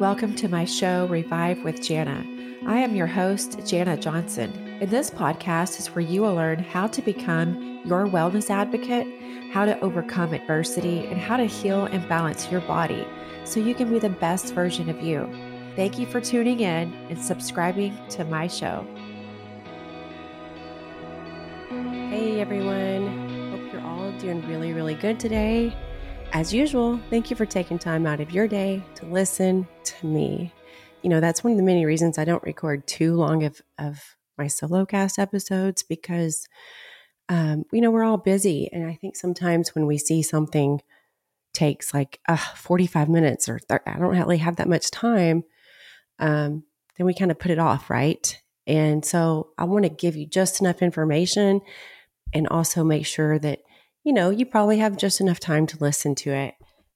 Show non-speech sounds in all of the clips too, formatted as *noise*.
Welcome to my show, Revive with Janna. I am your host, Janna Johnson. In this podcast is where you will learn how to become your wellness advocate, how to overcome adversity, and how to heal and balance your body so you can be the best version of you. Thank you for tuning in and subscribing to my show. Hey everyone, hope you're all doing really, really good today. As usual, thank you for taking time out of your day to listen to me. You know, that's one of the many reasons I don't record too long of, of my solo cast episodes because, um, you know, we're all busy. And I think sometimes when we see something takes like uh, 45 minutes or th- I don't really have that much time, um, then we kind of put it off, right? And so I want to give you just enough information and also make sure that you know, you probably have just enough time to listen to it.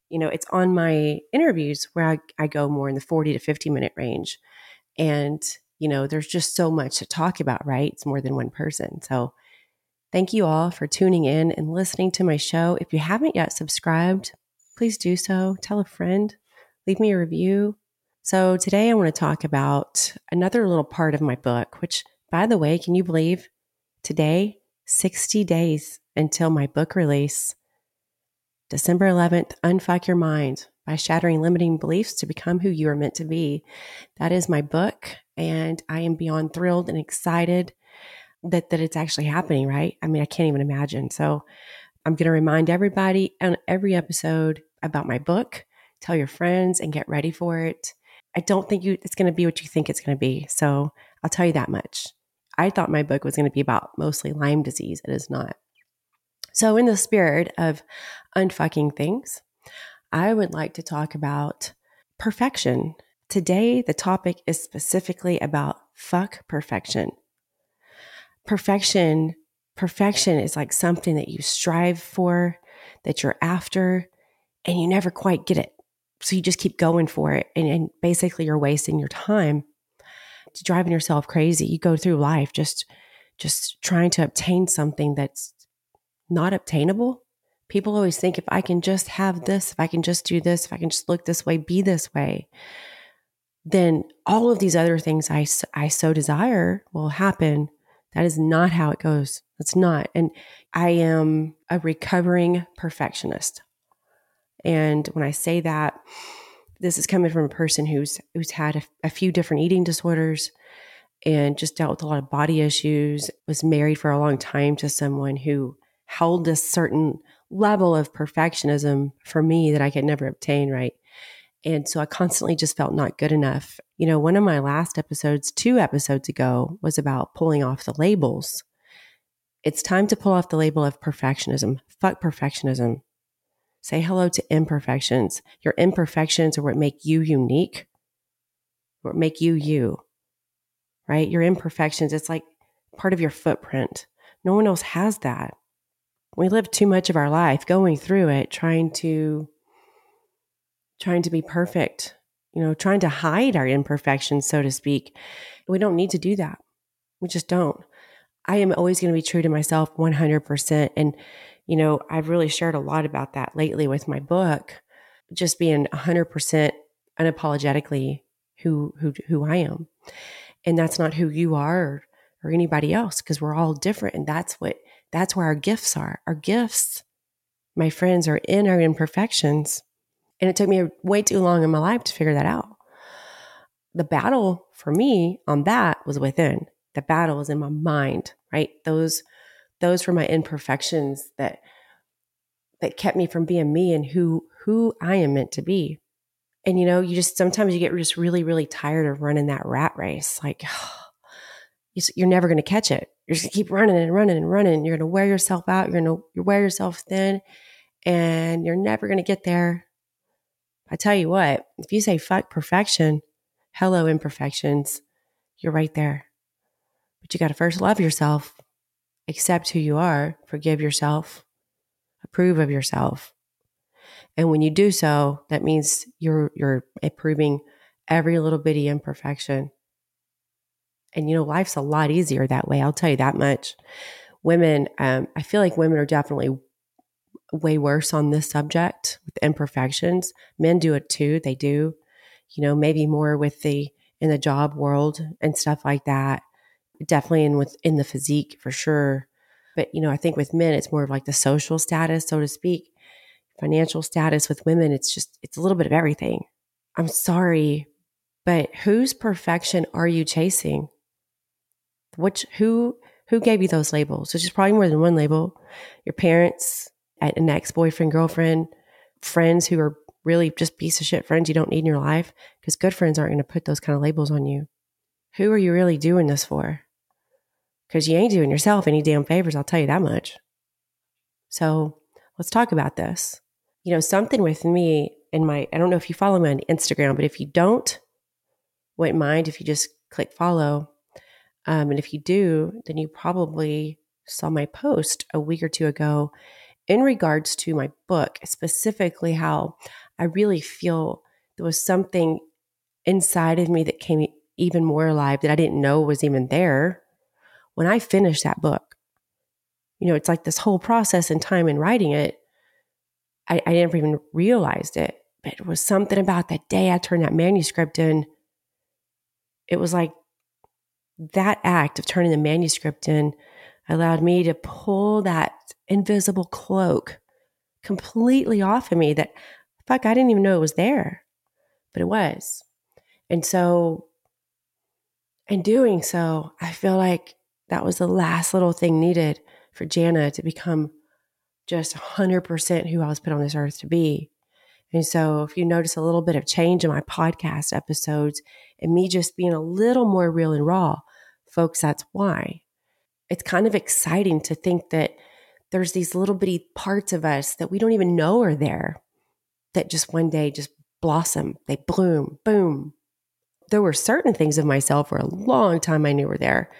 You know, it's on my interviews where I, I go more in the 40 to 50 minute range. And, you know, there's just so much to talk about, right? It's more than one person. So thank you all for tuning in and listening to my show. If you haven't yet subscribed, please do so. Tell a friend, leave me a review. So today I want to talk about another little part of my book, which, by the way, can you believe today, 60 days until my book release. December 11th, Unfuck Your Mind by Shattering Limiting Beliefs to Become Who You Are Meant to Be. That is my book, and I am beyond thrilled and excited that, that it's actually happening, right? I mean, I can't even imagine. So I'm going to remind everybody on every episode about my book. Tell your friends and get ready for it. I don't think you it's going to be what you think it's going to be. So I'll tell you that much. I thought my book was going to be about mostly Lyme disease. It is not. So, in the spirit of unfucking things, I would like to talk about perfection. Today, the topic is specifically about fuck perfection. Perfection, perfection is like something that you strive for, that you're after, and you never quite get it. So you just keep going for it. And, and basically, you're wasting your time driving yourself crazy. You go through life just just trying to obtain something that's not obtainable. People always think if I can just have this, if I can just do this, if I can just look this way, be this way, then all of these other things I, I so desire will happen. That is not how it goes. That's not. And I am a recovering perfectionist. And when I say that, this is coming from a person who's who's had a, a few different eating disorders and just dealt with a lot of body issues, was married for a long time to someone who held a certain level of perfectionism for me that I could never obtain, right? And so I constantly just felt not good enough. You know, one of my last episodes, two episodes ago, was about pulling off the labels. It's time to pull off the label of perfectionism. Fuck perfectionism. Say hello to imperfections. Your imperfections are what make you unique, what make you you, right? Your imperfections, it's like part of your footprint. No one else has that we live too much of our life going through it trying to trying to be perfect you know trying to hide our imperfections so to speak. We don't need to do that. We just don't. I am always going to be true to myself 100% and you know i've really shared a lot about that lately with my book just being 100% unapologetically who who who i am. And that's not who you are or, or anybody else because we're all different and that's what that's where our gifts are. Our gifts, my friends, are in our imperfections. And it took me way too long in my life to figure that out. The battle for me on that was within. The battle was in my mind, right? Those those were my imperfections that that kept me from being me and who who I am meant to be. And you know, you just sometimes you get just really really tired of running that rat race. Like *sighs* oh, you're never going to catch it. You're just going to keep running and running and running. You're going to wear yourself out. You're going to wear yourself thin and you're never going to get there. I tell you what, if you say fuck perfection, hello imperfections, you're right there. But you got to first love yourself, accept who you are, forgive yourself, approve of yourself. And when you do so, that means you're you're approving every little bitty imperfection and, you know, life's a lot easier that way. I'll tell you that much. Women, um, I feel like women are definitely way worse on this subject with imperfections. Men do it too. They do. you know, maybe more with the in the job world and stuff like that. Definitely in with in the physique for sure. But you know, I think with men it's more of like the social status, so to speak. Financial status with women, it's just it's a little bit of everything. I'm sorry, but whose perfection are you chasing? Which who who gave you those labels? Which is probably more than one label. Your parents, an ex boyfriend, girlfriend, friends who are really just piece of shit friends you don't need in your life because good friends aren't going to put those kind of labels on you. Who are you really doing this for? Because you ain't doing yourself any damn favors, I'll tell you that much. So let's talk about this. You know, something with me in my, I don't know if you follow me on Instagram, but if you don't, wouldn't mind if you just click follow. Um, and if you do, then you probably saw my post a week or two ago in regards to my book, specifically how I really feel there was something inside of me that came even more alive that I didn't know was even there when I finished that book. You know, it's like this whole process and time in writing it, I, I never even realized it. But it was something about that day I turned that manuscript in. It was like that act of turning the manuscript in allowed me to pull that invisible cloak completely off of me that fuck, I didn't even know it was there, but it was. And so, in doing so, I feel like that was the last little thing needed for Janna to become just 100% who I was put on this earth to be. And so, if you notice a little bit of change in my podcast episodes and me just being a little more real and raw, folks, that's why. It's kind of exciting to think that there's these little bitty parts of us that we don't even know are there that just one day just blossom, they bloom, boom. There were certain things of myself for a long time I knew were there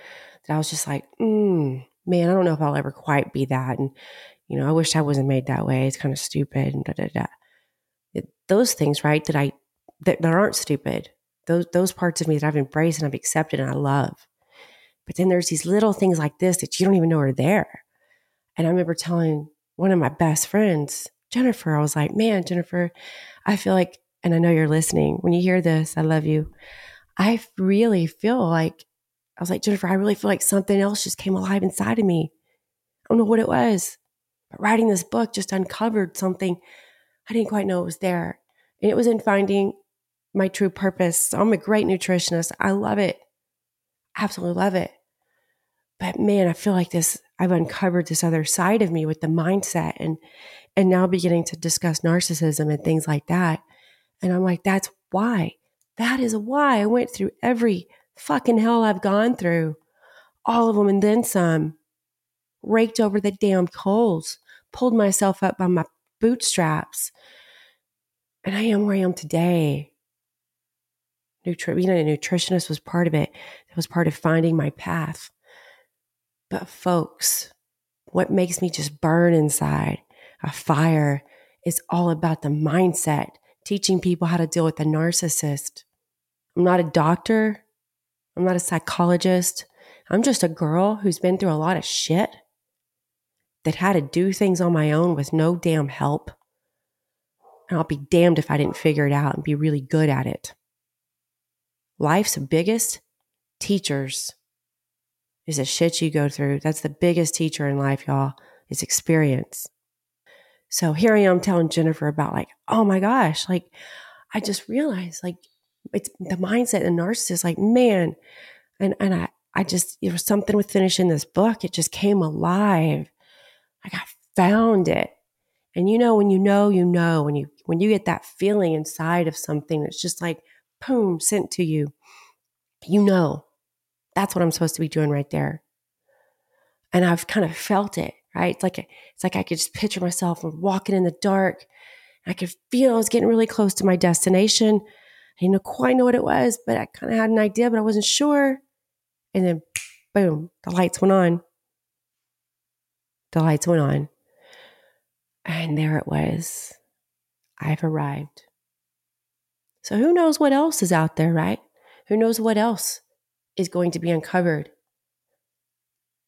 that I was just like, mm, man, I don't know if I'll ever quite be that. And, you know, I wish I wasn't made that way. It's kind of stupid and da da da. Those things, right, that I, that, that aren't stupid, those, those parts of me that I've embraced and I've accepted and I love. But then there's these little things like this that you don't even know are there. And I remember telling one of my best friends, Jennifer, I was like, man, Jennifer, I feel like, and I know you're listening. When you hear this, I love you. I really feel like, I was like, Jennifer, I really feel like something else just came alive inside of me. I don't know what it was, but writing this book just uncovered something I didn't quite know it was there. And it was in finding my true purpose. I'm a great nutritionist. I love it. Absolutely love it. But man, I feel like this, I've uncovered this other side of me with the mindset and and now beginning to discuss narcissism and things like that. And I'm like, that's why. That is why I went through every fucking hell I've gone through, all of them and then some, raked over the damn coals, pulled myself up by my bootstraps. And I am where I am today. Nutri- being a nutritionist was part of it. It was part of finding my path. But folks, what makes me just burn inside a fire is all about the mindset, teaching people how to deal with the narcissist. I'm not a doctor. I'm not a psychologist. I'm just a girl who's been through a lot of shit that had to do things on my own with no damn help. And I'll be damned if I didn't figure it out and be really good at it. Life's biggest teachers is the shit you go through. That's the biggest teacher in life, y'all, is experience. So here I am telling Jennifer about like, oh my gosh, like I just realized like it's the mindset and narcissist, like, man, and and I I just it was something with finishing this book, it just came alive. Like I found it. And you know, when you know, you know, when you when you get that feeling inside of something that's just like boom, sent to you, you know, that's what I'm supposed to be doing right there. And I've kind of felt it right? It's like it's like I could just picture myself walking in the dark. I could feel I was getting really close to my destination. I didn't quite know what it was, but I kind of had an idea, but I wasn't sure. And then, boom, the lights went on. The lights went on. And there it was. I've arrived. So who knows what else is out there, right? Who knows what else is going to be uncovered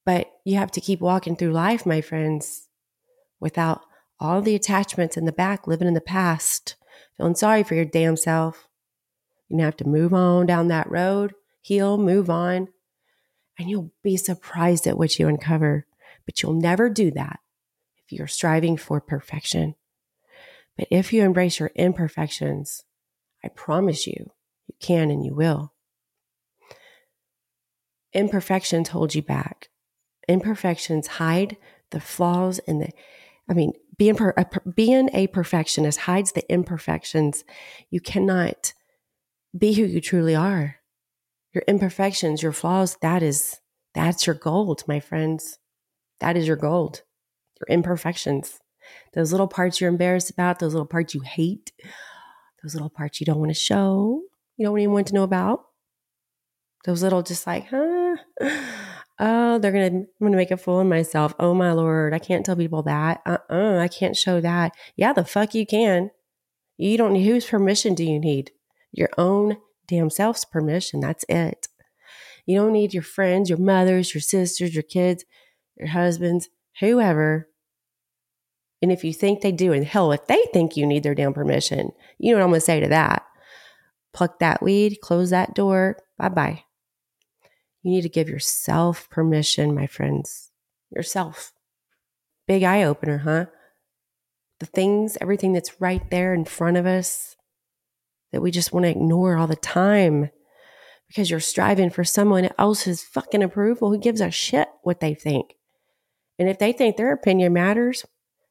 but you have to keep walking through life, my friends, without all the attachments in the back, living in the past, feeling sorry for your damn self. You're going to have to move on down that road, heal, move on, and you'll be surprised at what you uncover. But you'll never do that if you're striving for perfection. But if you embrace your imperfections, I promise you, you can and you will. Imperfections hold you back. Imperfections hide the flaws and the, I mean, being, per, being a perfectionist hides the imperfections. You cannot be who you truly are. Your imperfections, your flaws, that is, that's your gold, my friends. That is your gold. Your imperfections. Those little parts you're embarrassed about, those little parts you hate, those little parts you don't want to show, you don't even want to know about. Those little just like, huh? Oh, they're gonna I'm gonna make a fool of myself. Oh my lord, I can't tell people that. Uh-uh, I can't show that. Yeah, the fuck you can. You don't need whose permission do you need? Your own damn self's permission. That's it. You don't need your friends, your mothers, your sisters, your kids, your husbands, whoever. And if you think they do, and hell, if they think you need their damn permission, you know what I'm gonna say to that? Pluck that weed, close that door, bye bye. You need to give yourself permission, my friends. Yourself. Big eye opener, huh? The things, everything that's right there in front of us that we just want to ignore all the time because you're striving for someone else's fucking approval. Who gives a shit what they think? And if they think their opinion matters,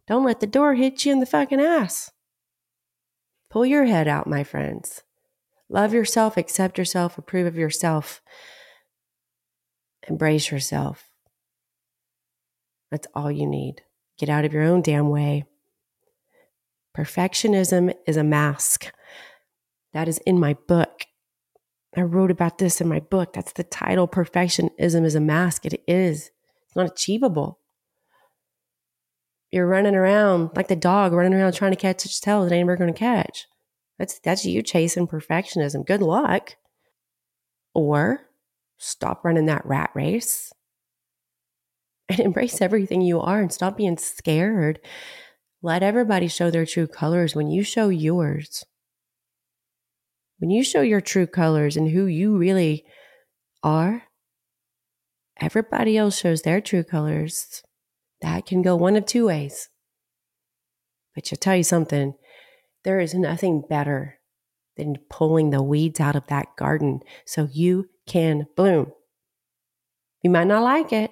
don't let the door hit you in the fucking ass. Pull your head out, my friends. Love yourself, accept yourself, approve of yourself. Embrace yourself. That's all you need. Get out of your own damn way. Perfectionism is a mask. That is in my book. I wrote about this in my book. That's the title. Perfectionism is a mask. It is. It's not achievable. You're running around like the dog running around trying to catch its tail that ain't ever going to catch. That's that's you chasing perfectionism. Good luck. Or stop running that rat race *laughs* and embrace everything you are and stop being scared. Let everybody show their true colors when you show yours. When you show your true colors and who you really are, everybody else shows their true colors. That can go one of two ways. But I'll tell you something there is nothing better than pulling the weeds out of that garden so you can bloom. You might not like it,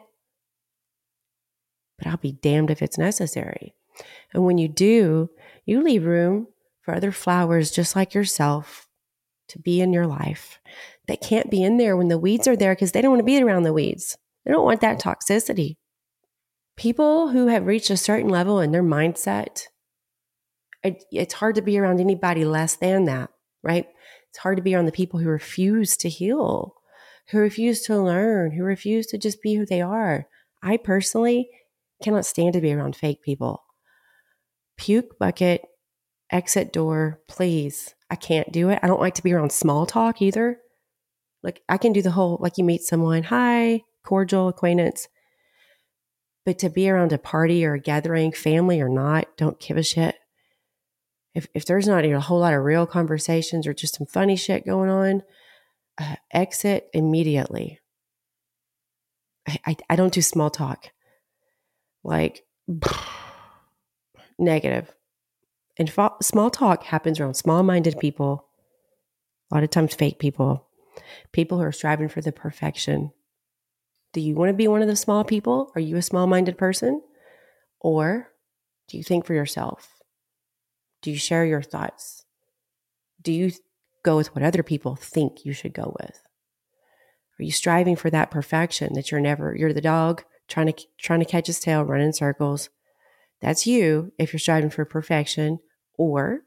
but I'll be damned if it's necessary. And when you do, you leave room for other flowers just like yourself to be in your life that can't be in there when the weeds are there because they don't want to be around the weeds. They don't want that toxicity. People who have reached a certain level in their mindset, it, it's hard to be around anybody less than that, right? It's hard to be around the people who refuse to heal who refuse to learn, who refuse to just be who they are. I personally cannot stand to be around fake people. Puke bucket, exit door, please. I can't do it. I don't like to be around small talk either. Like I can do the whole like you meet someone, hi, cordial acquaintance. But to be around a party or a gathering, family or not, don't give a shit. If if there's not a whole lot of real conversations or just some funny shit going on, uh, exit immediately. I, I, I don't do small talk. Like, *sighs* negative. And fa- small talk happens around small minded people, a lot of times fake people, people who are striving for the perfection. Do you want to be one of the small people? Are you a small minded person? Or do you think for yourself? Do you share your thoughts? Do you go with what other people think you should go with? Are you striving for that perfection that you're never, you're the dog trying to, trying to catch his tail, run in circles? That's you if you're striving for perfection. Or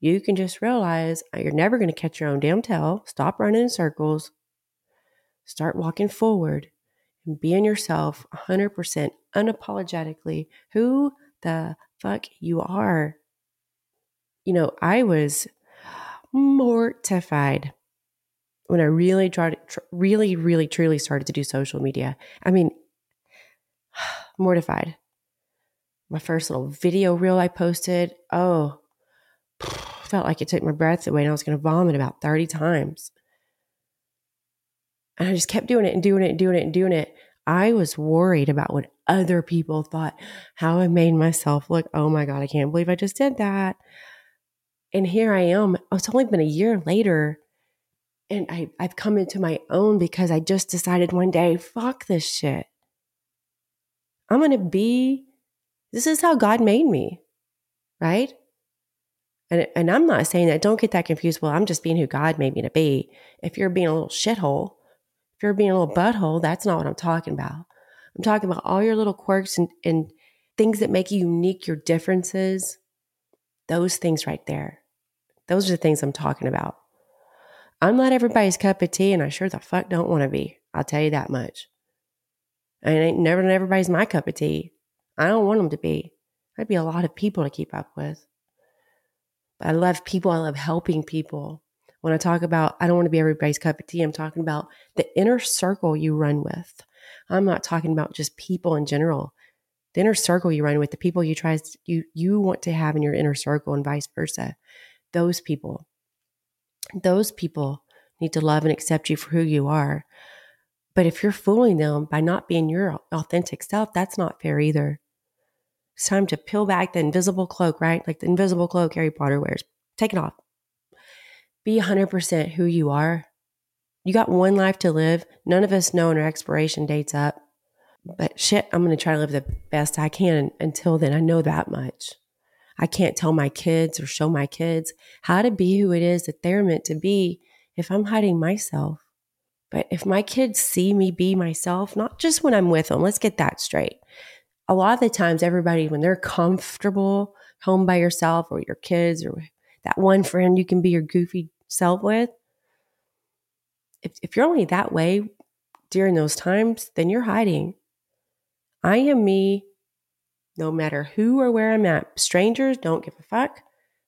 you can just realize you're never going to catch your own damn tail. Stop running in circles. Start walking forward and being yourself 100% unapologetically who the fuck you are. You know, I was mortified when I really tried, tr- really, really, truly started to do social media. I mean, *sighs* mortified. My first little video reel I posted, oh, *sighs* felt like it took my breath away and I was going to vomit about 30 times. And I just kept doing it and doing it and doing it and doing it. I was worried about what other people thought, how I made myself look. Oh my God, I can't believe I just did that. And here I am. Oh, it's only been a year later. And I, I've come into my own because I just decided one day, fuck this shit. I'm going to be, this is how God made me, right? And, and I'm not saying that, don't get that confused. Well, I'm just being who God made me to be. If you're being a little shithole, you're being a little butthole, that's not what I'm talking about. I'm talking about all your little quirks and, and things that make you unique, your differences, those things right there. Those are the things I'm talking about. I'm not everybody's cup of tea, and I sure the fuck don't want to be. I'll tell you that much. I ain't never everybody's my cup of tea. I don't want them to be. I'd be a lot of people to keep up with. But I love people. I love helping people. When I talk about, I don't want to be everybody's cup of tea. I'm talking about the inner circle you run with. I'm not talking about just people in general. The inner circle you run with, the people you try you you want to have in your inner circle, and vice versa. Those people, those people need to love and accept you for who you are. But if you're fooling them by not being your authentic self, that's not fair either. It's time to peel back the invisible cloak, right? Like the invisible cloak Harry Potter wears. Take it off. Be 100% who you are. You got one life to live. None of us know when our expiration date's up. But shit, I'm going to try to live the best I can until then. I know that much. I can't tell my kids or show my kids how to be who it is that they're meant to be if I'm hiding myself. But if my kids see me be myself, not just when I'm with them, let's get that straight a lot of the times everybody when they're comfortable home by yourself or your kids or that one friend you can be your goofy self with if, if you're only that way during those times then you're hiding i am me no matter who or where i'm at strangers don't give a fuck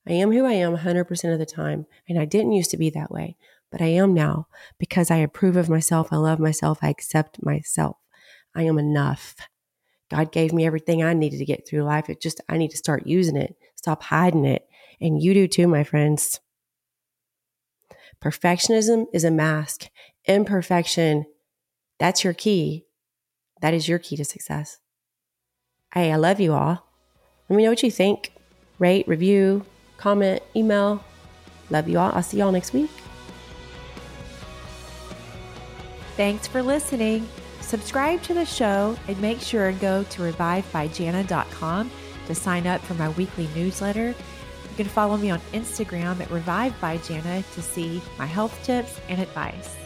i am who i am 100% of the time and i didn't used to be that way but i am now because i approve of myself i love myself i accept myself i am enough God gave me everything I needed to get through life. It just, I need to start using it, stop hiding it. And you do too, my friends. Perfectionism is a mask. Imperfection, that's your key. That is your key to success. Hey, I love you all. Let me know what you think. Rate, review, comment, email. Love you all. I'll see y'all next week. Thanks for listening. Subscribe to the show and make sure and go to revivebyjanna.com to sign up for my weekly newsletter. You can follow me on Instagram at Revive by Janna to see my health tips and advice.